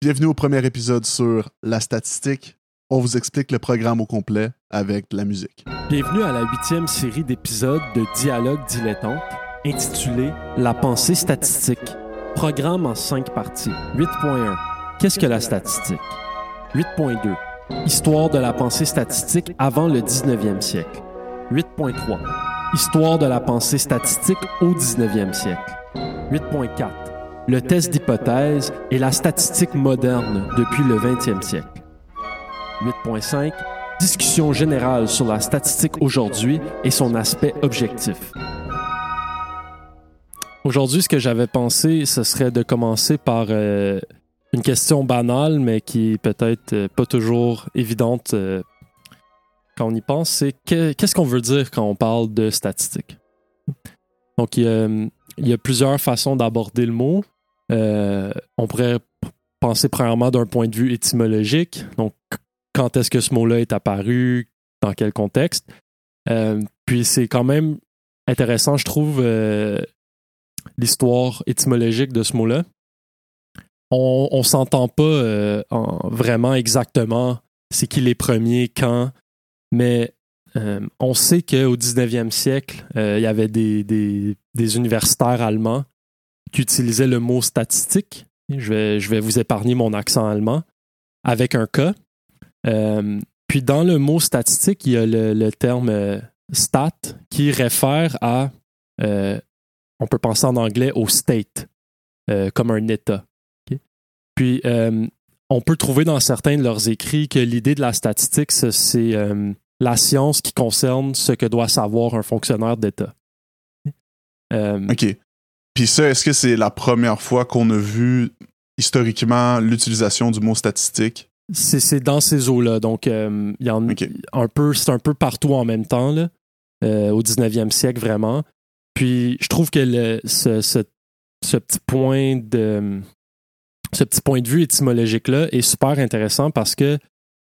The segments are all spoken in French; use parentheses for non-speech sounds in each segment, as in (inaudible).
Bienvenue au premier épisode sur la statistique. On vous explique le programme au complet avec la musique. Bienvenue à la huitième série d'épisodes de Dialogue dilettante intitulée La pensée statistique. Programme en cinq parties. 8.1. Qu'est-ce que la statistique? 8.2. Histoire de la pensée statistique avant le 19e siècle. 8.3. Histoire de la pensée statistique au 19e siècle. 8.4. Le test d'hypothèse et la statistique moderne depuis le 20e siècle. 8.5. Discussion générale sur la statistique aujourd'hui et son aspect objectif. Aujourd'hui, ce que j'avais pensé, ce serait de commencer par euh, une question banale, mais qui est peut-être euh, pas toujours évidente euh, quand on y pense. C'est que- qu'est-ce qu'on veut dire quand on parle de statistique? Donc, il y a plusieurs façons d'aborder le mot. Euh, on pourrait penser premièrement d'un point de vue étymologique. Donc, quand est-ce que ce mot-là est apparu, dans quel contexte? Euh, puis c'est quand même intéressant, je trouve, euh, l'histoire étymologique de ce mot-là. On, on s'entend pas en- vraiment exactement c'est qui les premiers, quand, mais on sait qu'au 19e siècle, il y avait des universitaires allemands qui utilisaient le mot statistique. Je vais, je vais vous épargner mon accent allemand avec un K. Euh, puis dans le mot statistique, il y a le, terme euh, stat qui réfère à, euh, on peut penser en anglais au state, comme un État. Puis on peut trouver dans certains de leurs écrits que l'idée de la statistique, c'est la science qui concerne ce que doit savoir un fonctionnaire d'État. OK. Puis ça, est-ce que c'est la première fois qu'on a vu historiquement l'utilisation du mot statistique? C'est dans ces eaux-là. Donc, euh, il y en un peu, c'est un peu partout en même temps, là, euh, au 19e siècle, vraiment. Puis, je trouve que le- ce, ce- ce petit point de ce petit point de vue étymologique-là est super intéressant parce que,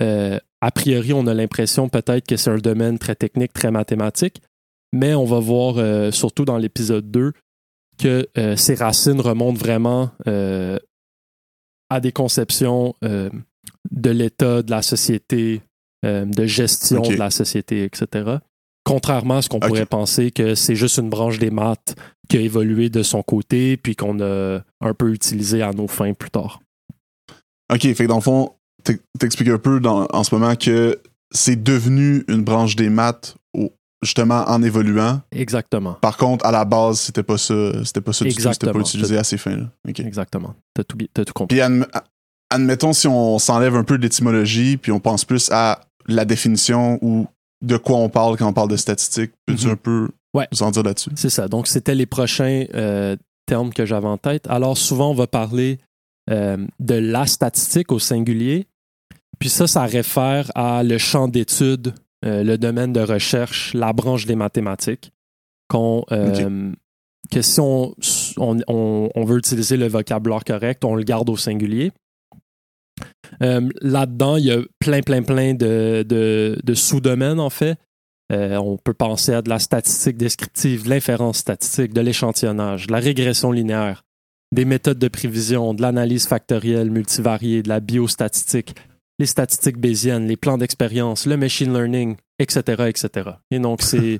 euh, a priori, on a l'impression peut-être que c'est un domaine très technique, très mathématique, mais on va voir, euh, surtout dans l'épisode 2, que euh, ses racines remontent vraiment euh, à des conceptions euh, de l'État, de la société, euh, de gestion de la société, etc. Contrairement à ce qu'on pourrait penser que c'est juste une branche des maths qui a évolué de son côté, puis qu'on a un peu utilisé à nos fins plus tard. OK, fait que dans le fond, t'ex- t'expliques un peu dans- en ce moment que c'est devenu une branche des maths justement en évoluant. Exactement. Par contre, à la base, c'était pas ça, c'était pas ça du tout, c'était pas utilisé à ces fins-là. Exactement. T'as tout, tout compris. Puis adm- admettons si on s'enlève un peu de l'étymologie, puis on pense plus à la définition ou de quoi on parle quand on parle de statistiques. Peux-tu Mhm. un peu Ouais. nous en dire là-dessus? C'est ça. Donc, c'était les prochains euh, termes que j'avais en tête. Alors, souvent, on va parler euh, de la statistique au singulier. Puis ça, ça réfère à le champ d'étude, euh, le domaine de recherche, la branche des mathématiques. Qu'on, euh, Que si on, on, on- on veut utiliser le vocabulaire correct, on le garde au singulier. Euh, Là-dedans, il y a plein, plein, plein de, de- de sous-domaines, en fait. Euh, on peut penser à de la statistique descriptive, de l'inférence statistique, de l'échantillonnage, de la régression linéaire, des méthodes de prévision, de l'analyse factorielle multivariée, de la biostatistique, les statistiques bayésiennes, les plans d'expérience, le machine learning, etc., etc. Et donc, c'est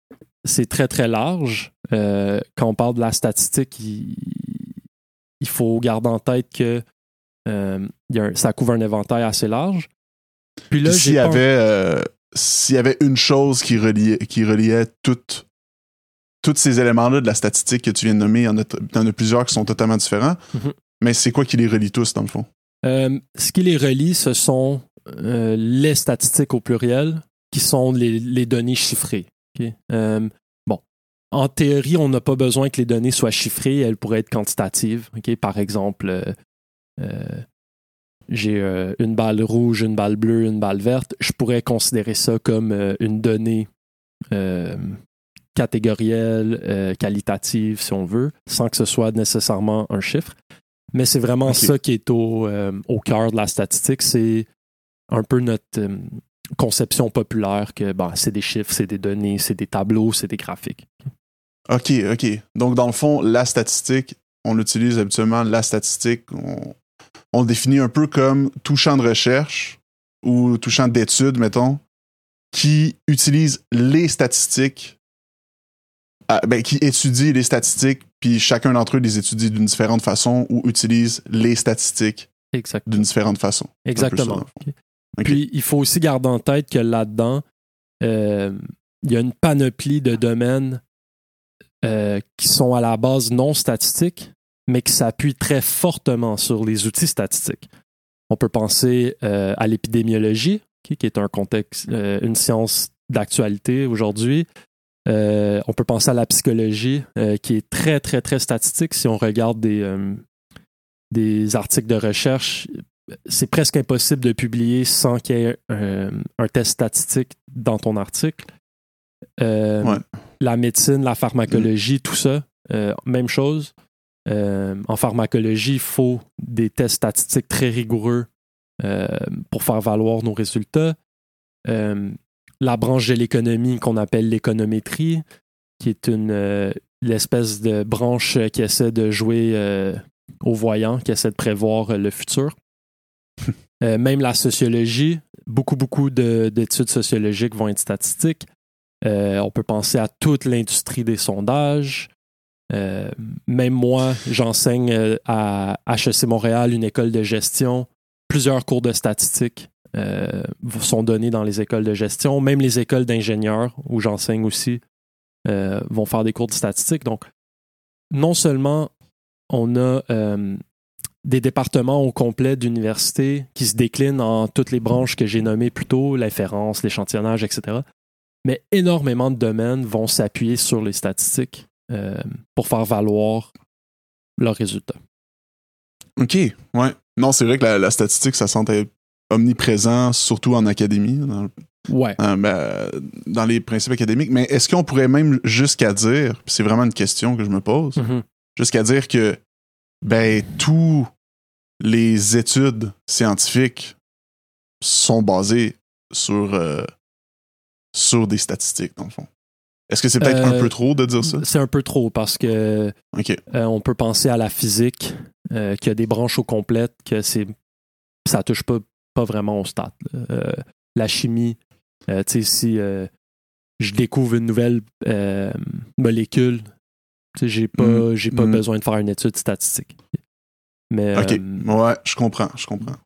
(laughs) c'est très, très large. Euh, quand on parle de la statistique, il, il faut garder en tête que euh, il y a un- ça couvre un éventail assez large. Puis là, S'il y avait, euh, s'il y avait une chose qui reliait, qui reliait toutes, tous ces éléments-là de la statistique que tu viens de nommer, il y en a, t- il y en a plusieurs qui sont totalement différents. Mhm. Mais c'est quoi qui les relie tous, dans le fond? Euh, ce qui les relie, ce sont euh, les statistiques au pluriel, qui sont les, données chiffrées. Euh, bon, en théorie, on n'a pas besoin que les données soient chiffrées, elles pourraient être quantitatives. Par exemple, j'ai une balle rouge, une balle bleue, une balle verte. Je pourrais considérer ça comme une donnée catégorielle, qualitative, si on veut, sans que ce soit nécessairement un chiffre. Mais c'est vraiment ça qui est au, euh, au cœur de la statistique. C'est un peu notre euh, conception populaire que ben, c'est des chiffres, c'est des données, c'est des tableaux, c'est des graphiques. OK, OK. Donc, dans le fond, la statistique, on utilise habituellement la statistique. on- on le définit un peu comme tout champ de recherche ou tout champ d'études, mettons, qui utilise les statistiques, ah, ben, qui étudie les statistiques, puis chacun d'entre eux les étudie d'une différente façon ou utilise les statistiques d'une différente façon. Ça, Exactement. Puis il faut aussi garder en tête que là-dedans, euh, il y a une panoplie de domaines euh, qui sont à la base non statistiques, mais qui s'appuient très fortement sur les outils statistiques. On peut penser euh, à l'épidémiologie, qui est un contexte, une science d'actualité aujourd'hui. Euh, on peut penser à la psychologie, euh, qui est très, très, très statistique. Si on regarde des, euh, des articles de recherche, c'est presque impossible de publier sans qu'il y ait un test statistique dans ton article. Ouais. La médecine, la pharmacologie, tout ça, même chose. En pharmacologie, il faut des tests statistiques très rigoureux pour faire valoir nos résultats. La branche de l'économie qu'on appelle l'économétrie, qui est une euh, l'espèce de branche qui essaie de jouer euh, au voyant, qui essaie de prévoir euh, le futur. (laughs) Même la sociologie, beaucoup, beaucoup de- d'études sociologiques vont être statistiques. On peut penser à toute l'industrie des sondages. Même moi, j'enseigne à HEC Montréal, une école de gestion. Plusieurs cours de statistiques euh, sont donnés dans les écoles de gestion. Même les écoles d'ingénieurs, où j'enseigne aussi, euh, vont faire des cours de statistiques. Donc, non seulement on a euh, des départements au complet d'université qui se déclinent en toutes les branches que j'ai nommées plus tôt, l'inférence, l'échantillonnage, etc. Mais énormément de domaines vont s'appuyer sur les statistiques pour faire valoir leurs résultats. OK, ouais. Non, c'est vrai que la, la statistique, ça semble omniprésent, surtout en académie, dans, Ouais. euh, ben, dans les principes académiques. Mais est-ce qu'on pourrait même jusqu'à dire, c'est vraiment une question que je me pose, Mhm. jusqu'à dire que ben tous les études scientifiques sont basées sur euh, sur des statistiques dans le fond. Est-ce que c'est peut-être Euh, un peu trop de dire ça? C'est un peu trop parce que euh, on peut penser à la physique, euh, qu'il y a des branches au complète, que c'est ça touche pas, pas vraiment au là. Euh, la chimie, euh, tu sais, si euh, je découvre une nouvelle molécule, j'ai pas, Mhm. j'ai pas Mhm. besoin de faire une étude statistique. Mais Ok. Ouais, je comprends, je comprends.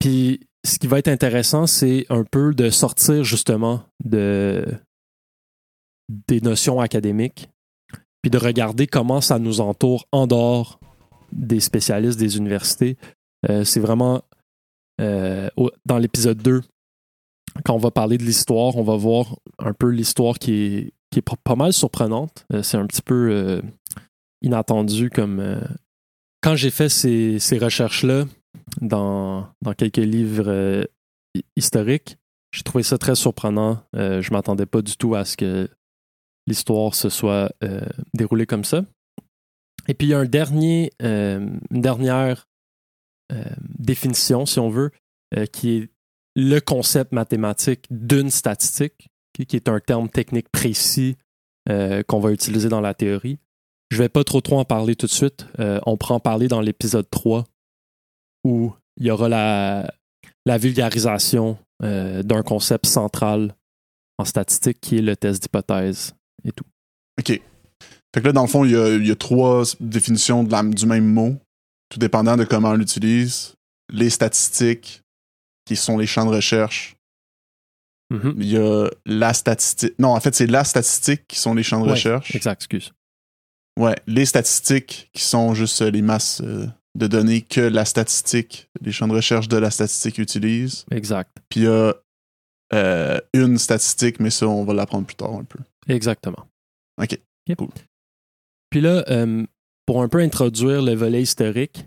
Puis ce qui va être intéressant, c'est un peu de sortir justement de des notions académiques, puis de regarder comment ça nous entoure en dehors des spécialistes des universités. Euh, c'est vraiment euh, dans l'épisode 2, quand on va parler de l'histoire, on va voir un peu l'histoire qui est, pas- mal surprenante. Euh, c'est un petit peu inattendu comme, quand j'ai fait ces, recherches-là dans, dans quelques livres hi- historiques, j'ai trouvé ça très surprenant. Je m'attendais pas du tout à ce que l'histoire se soit déroulée comme ça. Et puis il y a un dernier, euh, une dernière euh, définition, si on veut, euh, qui est le concept mathématique d'une statistique, qui, est un terme technique précis qu'on va utiliser dans la théorie. Je vais pas trop trop en parler tout de suite. On pourra en parler dans l'épisode 3 où il y aura la, la vulgarisation d'un concept central en statistique qui est le test d'hypothèse et tout. OK. Fait que là, dans le fond, il y a, il y a trois définitions de la- du même mot, tout dépendant de comment on l'utilise. Les statistiques, qui sont les champs de recherche. Mhm. Il y a la statistique. Non, en fait, c'est la statistique qui sont les champs de Ouais, recherche. Exact, excuse. Ouais, les statistiques qui sont juste euh, les masses euh, de données que la statistique, les champs de recherche de la statistique utilisent. Exact. Puis il y a euh, une statistique, mais ça, on va l'apprendre plus tard un peu. Exactement. OK. Yep. Cool. Puis là, euh, pour un peu introduire le volet historique,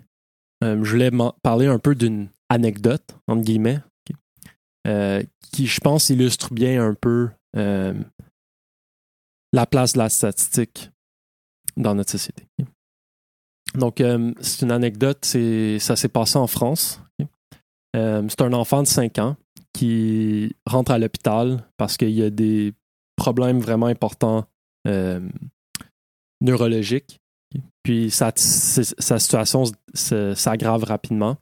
euh, je voulais parler un peu d'une anecdote, entre guillemets, ok, euh, qui, je pense, illustre bien un peu la place de la statistique dans notre société. Donc, c'est une anecdote, ça s'est passé en France. c'est un enfant de 5 ans qui rentre à l'hôpital parce qu'il y a des problèmes vraiment importants neurologiques. Puis sa, situation s'aggrave rapidement.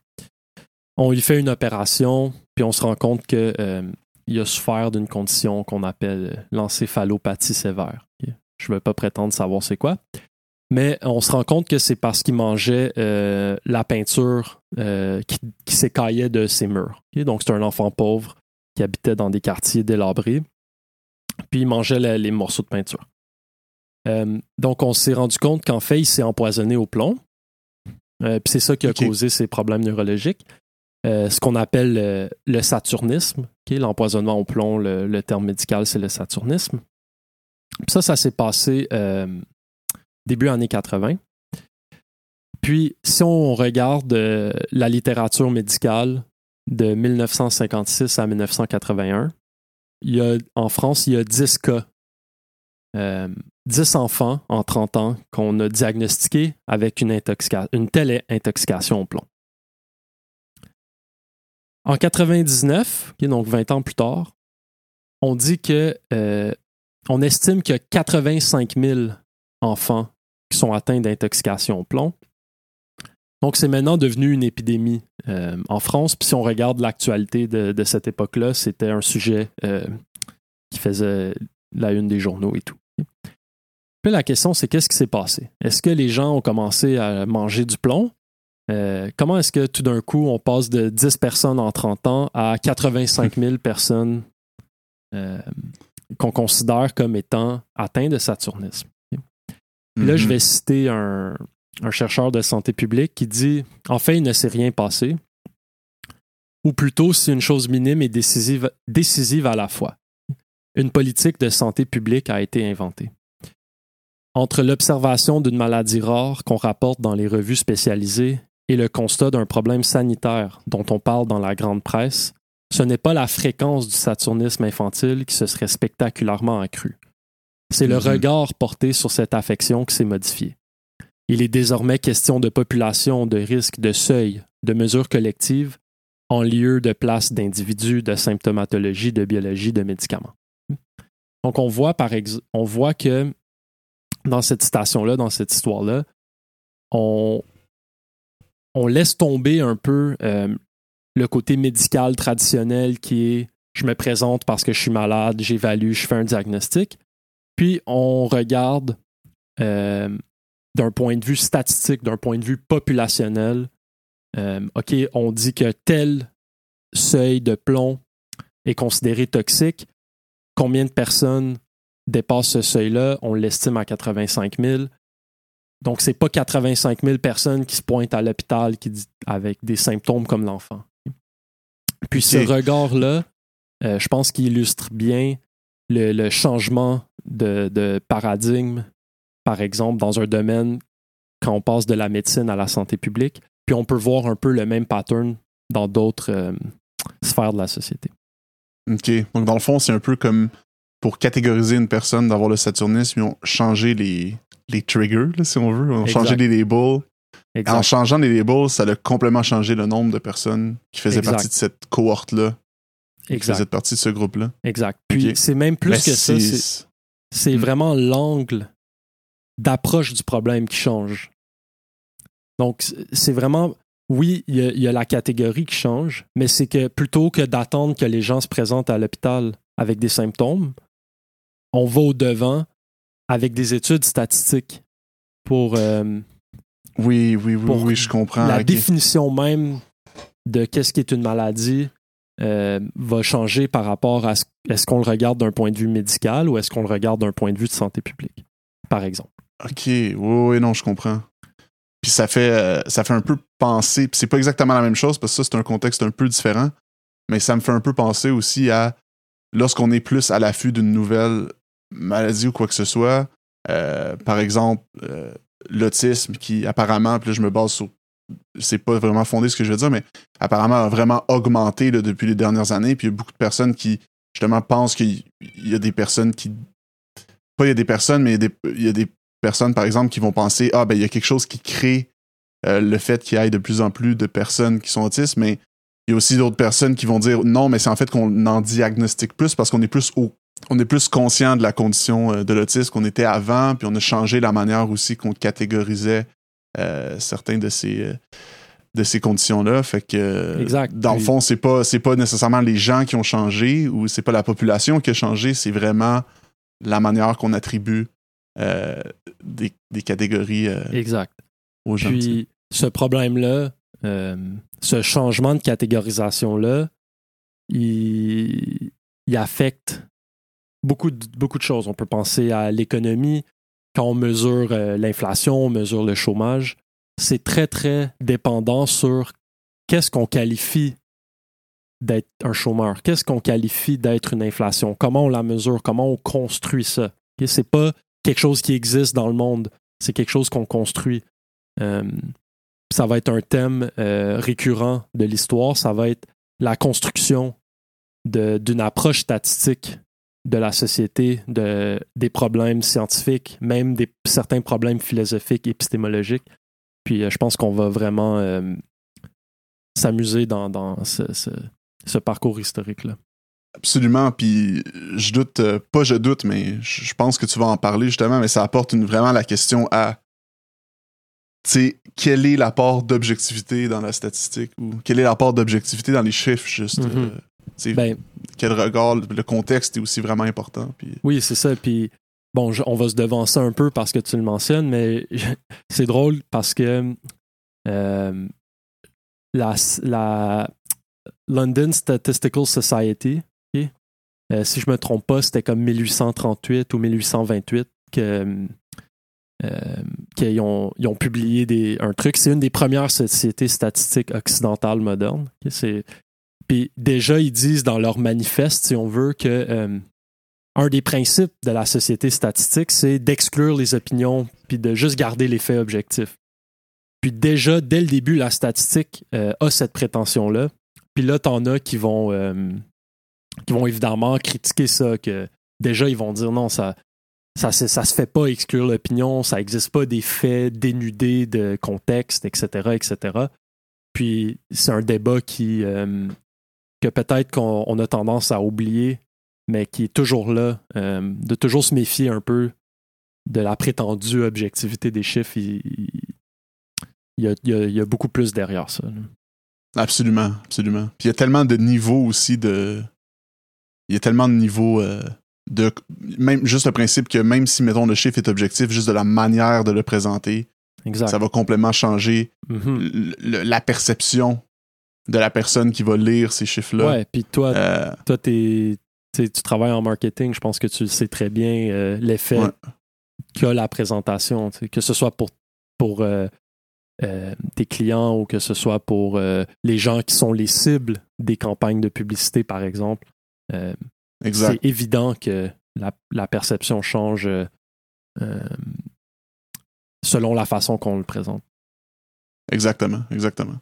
On lui fait une opération, puis on se rend compte qu'il euh, a souffert d'une condition qu'on appelle l'encéphalopathie sévère. Je ne vais pas prétendre savoir c'est quoi. Mais on se rend compte que c'est parce qu'il mangeait euh, la peinture euh, qui, s'écaillait de ses murs. Donc, c'est un enfant pauvre qui habitait dans des quartiers délabrés. Puis, il mangeait les morceaux de peinture. Euh, donc, on s'est rendu compte qu'en fait, il s'est empoisonné au plomb. puis, c'est ça qui a causé ses problèmes neurologiques. ce qu'on appelle le saturnisme. L'empoisonnement au plomb, le, terme médical, c'est le saturnisme. Puis ça, ça s'est passé début années 80. Puis, si on regarde euh, la littérature médicale de 1956 à 1981, il y a, en France, il y a 10 cas, 10 euh, enfants en 30 ans qu'on a diagnostiqués avec une, une telle intoxication au plomb. En 99, donc 20 ans plus tard, on dit que euh, on estime qu'il y a 85 000 enfants qui sont atteints d'intoxication au plomb. Donc, c'est maintenant devenu une épidémie euh, en France. Puis, si on regarde l'actualité de, cette époque-là, c'était un sujet euh, qui faisait la une des journaux et tout. Puis, la question, c'est qu'est-ce qui s'est passé? Est-ce que les gens ont commencé à manger du plomb? Euh, comment est-ce que tout d'un coup, on passe de 10 personnes en 30 ans à 85 000 personnes qu'on considère comme étant atteintes de saturnisme? Là, je mhm. vais citer un, chercheur de santé publique qui dit En fait, il ne s'est rien passé. Ou plutôt, si une chose minime et décisive, décisive à la fois. Une politique de santé publique a été inventée. Entre l'observation d'une maladie rare qu'on rapporte dans les revues spécialisées et le constat d'un problème sanitaire dont on parle dans la grande presse, ce n'est pas la fréquence du saturnisme infantile qui se serait spectaculairement accrue. C'est le mhm. regard porté sur cette affection qui s'est modifié. Il est désormais question de population, de risque, de seuil, de mesures collectives, en lieu de place d'individus, de symptomatologie, de biologie, de médicaments. Donc on voit par on voit que dans cette citation-là, dans cette histoire-là, on, on laisse tomber un peu euh, le côté médical traditionnel qui est je me présente parce que je suis malade, j'évalue, je fais un diagnostic, puis on regarde euh, d'un point de vue statistique, d'un point de vue populationnel, euh, OK, on dit que tel seuil de plomb est considéré toxique. Combien de personnes dépassent ce seuil-là? On l'estime à 85 000. Donc, ce n'est pas 85 000 personnes qui se pointent à l'hôpital avec des symptômes comme l'enfant. Puis ce regard-là, euh, je pense qu'il illustre bien le, changement de, paradigme, par exemple, dans un domaine quand on passe de la médecine à la santé publique. Puis on peut voir un peu le même pattern dans d'autres euh, sphères de la société. OK. Donc, dans le fond, c'est un peu comme pour catégoriser une personne d'avoir le saturnisme, ils ont changé les, les triggers, si on veut. Ils ont changé les labels. En changeant les labels, ça a complètement changé le nombre de personnes qui faisaient partie de cette cohorte-là. Vous êtes partie de ce groupe-là. Exact. Puis c'est même plus que ça. C'est hmm. vraiment l'angle d'approche du problème qui change. Donc, c'est vraiment, oui, il y, a la catégorie qui change, mais c'est que plutôt que d'attendre que les gens se présentent à l'hôpital avec des symptômes, on va au-devant avec des études statistiques pour. Euh, oui, oui, oui, oui, je comprends. La définition même de qu'est-ce qui est une maladie, euh, va changer par rapport à ce, est-ce qu'on le regarde d'un point de vue médical ou est-ce qu'on le regarde d'un point de vue de santé publique, par exemple. OK, oui, oui, non, je comprends. Puis ça fait, euh, ça fait un peu penser, puis c'est pas exactement la même chose parce que ça, c'est un contexte un peu différent, mais ça me fait un peu penser aussi à lorsqu'on est plus à l'affût d'une nouvelle maladie ou quoi que ce soit, euh, par exemple, l'autisme qui apparemment, puis là je me base sur c'est pas vraiment fondé ce que je veux dire, mais apparemment a vraiment augmenté depuis les dernières années. Puis il y a beaucoup de personnes qui, justement, pensent qu'il y a des personnes qui. Pas il y a des personnes, mais il y a des, personnes, par exemple, qui vont penser Ah, ben, il y a quelque chose qui crée euh, le fait qu'il y ait de plus en plus de personnes qui sont autistes, mais il y a aussi d'autres personnes qui vont dire non, mais c'est en fait qu'on en diagnostique plus parce qu'on est plus au on est plus conscient de la condition euh, de l'autisme qu'on était avant, puis on a changé la manière aussi qu'on catégorisait euh, certains de ces euh, de ces conditions-là. Fait que Exact. dans le fond, c'est pas c'est pas nécessairement les gens qui ont changé ou c'est pas la population qui a changé, c'est vraiment la manière qu'on attribue euh, des, des catégories euh, Exact. aux gens. Puis ce problème-là, euh, ce changement de catégorisation-là, il, il affecte beaucoup de, choses. On peut penser à l'économie. Quand on mesure euh, l'inflation, on mesure le chômage. C'est très, très dépendant sur qu'est-ce qu'on qualifie d'être un chômeur, qu'est-ce qu'on qualifie d'être une inflation, comment on la mesure, comment on construit ça? Ok? C'est pas quelque chose qui existe dans le monde, c'est quelque chose qu'on construit. Euh, ça va être un thème euh, récurrent de l'histoire, ça va être la construction d'une approche statistique de la société, de, des problèmes scientifiques, même des, certains problèmes philosophiques, épistémologiques. Puis euh, je pense qu'on va vraiment euh, s'amuser dans, dans ce, ce- ce parcours historique-là. Absolument. Puis je doute, euh, pas je doute, mais je pense que tu vas en parler justement, mais ça apporte une- vraiment la question à, tu sais, quel est l'apport d'objectivité dans la statistique ou quel est l'apport d'objectivité dans les chiffres, juste. Sais, Ben, quel regard, le contexte est aussi vraiment important. Puis, Oui, c'est ça. Puis, bon, on va se devancer un peu parce que tu le mentionnes, mais (laughs) c'est drôle parce que euh, la, la London Statistical Society, euh, si je me trompe pas, c'était comme 1838 ou 1828 que. euh, qu'ils ont, ils ont publié des, un truc. C'est une des premières sociétés statistiques occidentales modernes. c'est, puis déjà, ils disent dans leur manifeste, si on veut, que euh, un des principes de la société statistique, c'est d'exclure les opinions puis de juste garder les faits objectifs. Puis déjà, dès le début, la statistique euh, a cette prétention-là. Puis là, t'en as qui vont, euh, qui vont évidemment critiquer ça, que déjà, ils vont dire non, ça ça, se- ça se fait pas exclure l'opinion, ça n'existe pas des faits dénudés de contexte, etc., etc. Puis c'est un débat qui, que peut-être qu'on on a tendance à oublier, mais qui est toujours là, euh, de toujours se méfier un peu de la prétendue objectivité des chiffres. Il, il- y, a, il y a- il y a beaucoup plus derrière ça. là. absolument, absolument. Puis il y a tellement de niveaux aussi de. Il y a tellement de niveaux euh, de. Même juste le principe que même si, mettons, le chiffre est objectif, juste de la manière de le présenter, Exact. ça va complètement changer Mhm. le- la perception de la personne qui va lire ces chiffres-là. Ouais, puis toi, Euh, toi t'es- tu travailles en marketing, je pense que tu sais très bien euh, l'effet Ouais. qu'a la présentation, que ce soit pour, pour euh, tes clients ou que ce soit pour les gens qui sont les cibles des campagnes de publicité, par exemple. Exact. c'est évident que la, la perception change selon la façon qu'on le présente. Exactement, exactement.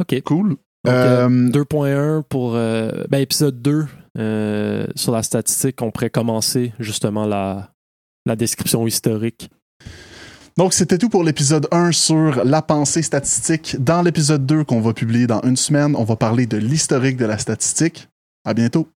OK. Cool. Donc, euh, Euh, 2.1 pour euh, ben, épisode 2 euh, sur la statistique, on pourrait commencer justement la, la description historique. Donc, c'était tout pour l'épisode 1 sur la pensée statistique. Dans l'épisode 2 qu'on va publier dans une semaine, on va parler de l'historique de la statistique. À bientôt.